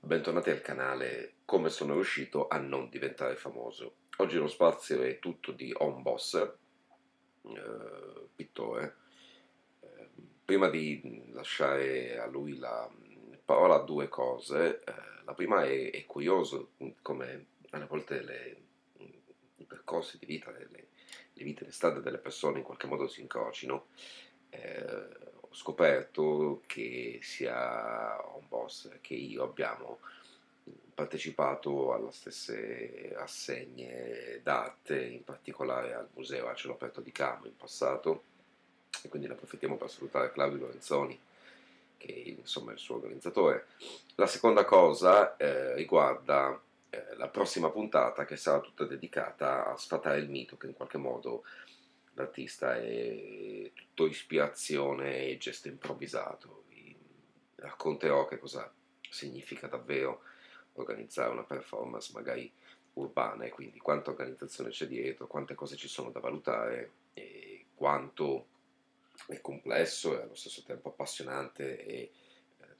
Bentornati al canale Come sono riuscito a non diventare famoso. Oggi lo spazio è tutto di On Boss, eh, pittore. Eh, prima di lasciare a lui la parola, due cose. Eh, la prima è, è, curioso come alle volte le, percorsi di vita, le, le vite, le strade delle persone in qualche modo si incrocino. Eh, ho scoperto che sia un boss che io abbiamo partecipato alle stesse assegne d'arte, in particolare al Museo a cielo aperto di Camo in passato, e quindi ne approfittiamo per salutare Claudio Lorenzoni, che insomma è il suo organizzatore. La seconda cosa eh, riguarda eh, la prossima puntata che sarà tutta dedicata a sfatare il mito che in qualche modo l'artista è tutto ispirazione e gesto improvvisato. Vi racconterò che cosa significa davvero organizzare una performance magari urbana e quindi quanta organizzazione c'è dietro, quante cose ci sono da valutare e quanto è complesso e allo stesso tempo appassionante e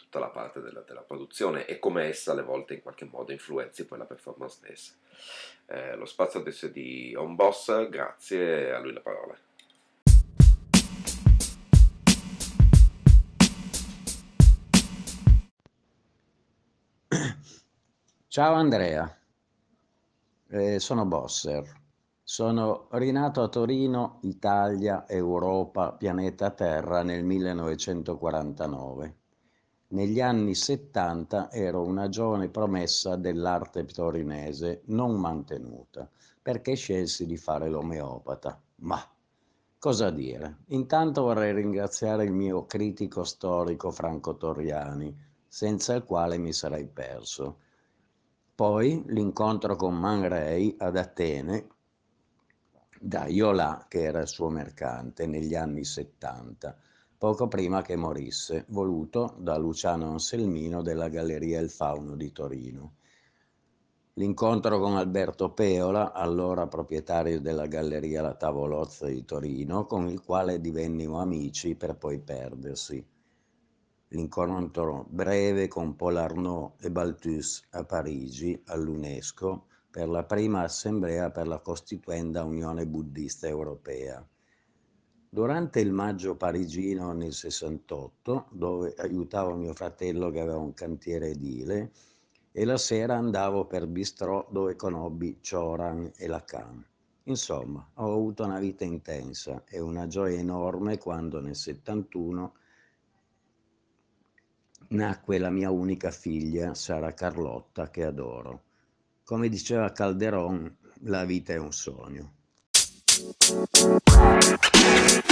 tutta la parte della, della, produzione e come essa alle volte in qualche modo influenzi poi la performance stessa. Eh, lo spazio adesso è di On Boss, grazie a lui la parola. Ciao Andrea, eh, sono Bosser. Sono rinato a Torino, Italia, Europa, pianeta Terra nel 1949. Negli anni 70 ero una giovane promessa dell'arte torinese non mantenuta, perché scelsi di fare l'omeopata. Ma cosa dire? Intanto vorrei ringraziare il mio critico storico Franco Torriani, senza il quale mi sarei perso. Poi l'incontro con Man Ray ad Atene da Iolà, che era il suo mercante, negli anni 70, poco prima che morisse, voluto da Luciano Anselmino della Galleria Il Fauno di Torino. L'incontro con Alberto Peola, allora proprietario della Galleria La Tavolozza di Torino, con il quale divennimo amici per poi perdersi. L'incontro breve con Paul Arnaud e Balthus a Parigi, all'UNESCO, per la prima assemblea per la Costituenda Unione Buddista Europea. Durante il maggio parigino nel 68, dove aiutavo mio fratello che aveva un cantiere edile, e la sera andavo per bistrò dove conobbi Choran e Lacan. Insomma, ho avuto una vita intensa e una gioia enorme quando nel 71 nacque la mia unica figlia, Sara Carlotta, che adoro. Come diceva Calderon, la vita è un sogno. Thank you.